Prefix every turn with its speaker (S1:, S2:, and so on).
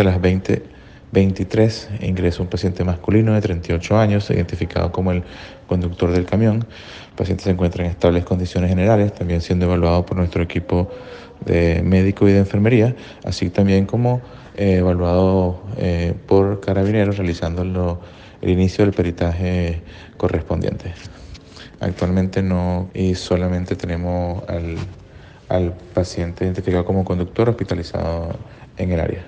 S1: De las 2023 ingresó un paciente masculino de 38 años, identificado como el conductor del camión. El paciente se encuentra en estables condiciones generales, también siendo evaluado por nuestro equipo de médico y de enfermería, así también como eh, evaluado eh, por carabineros realizando el inicio del peritaje correspondiente. Actualmente no y solamente tenemos al, al paciente identificado como conductor hospitalizado en el área.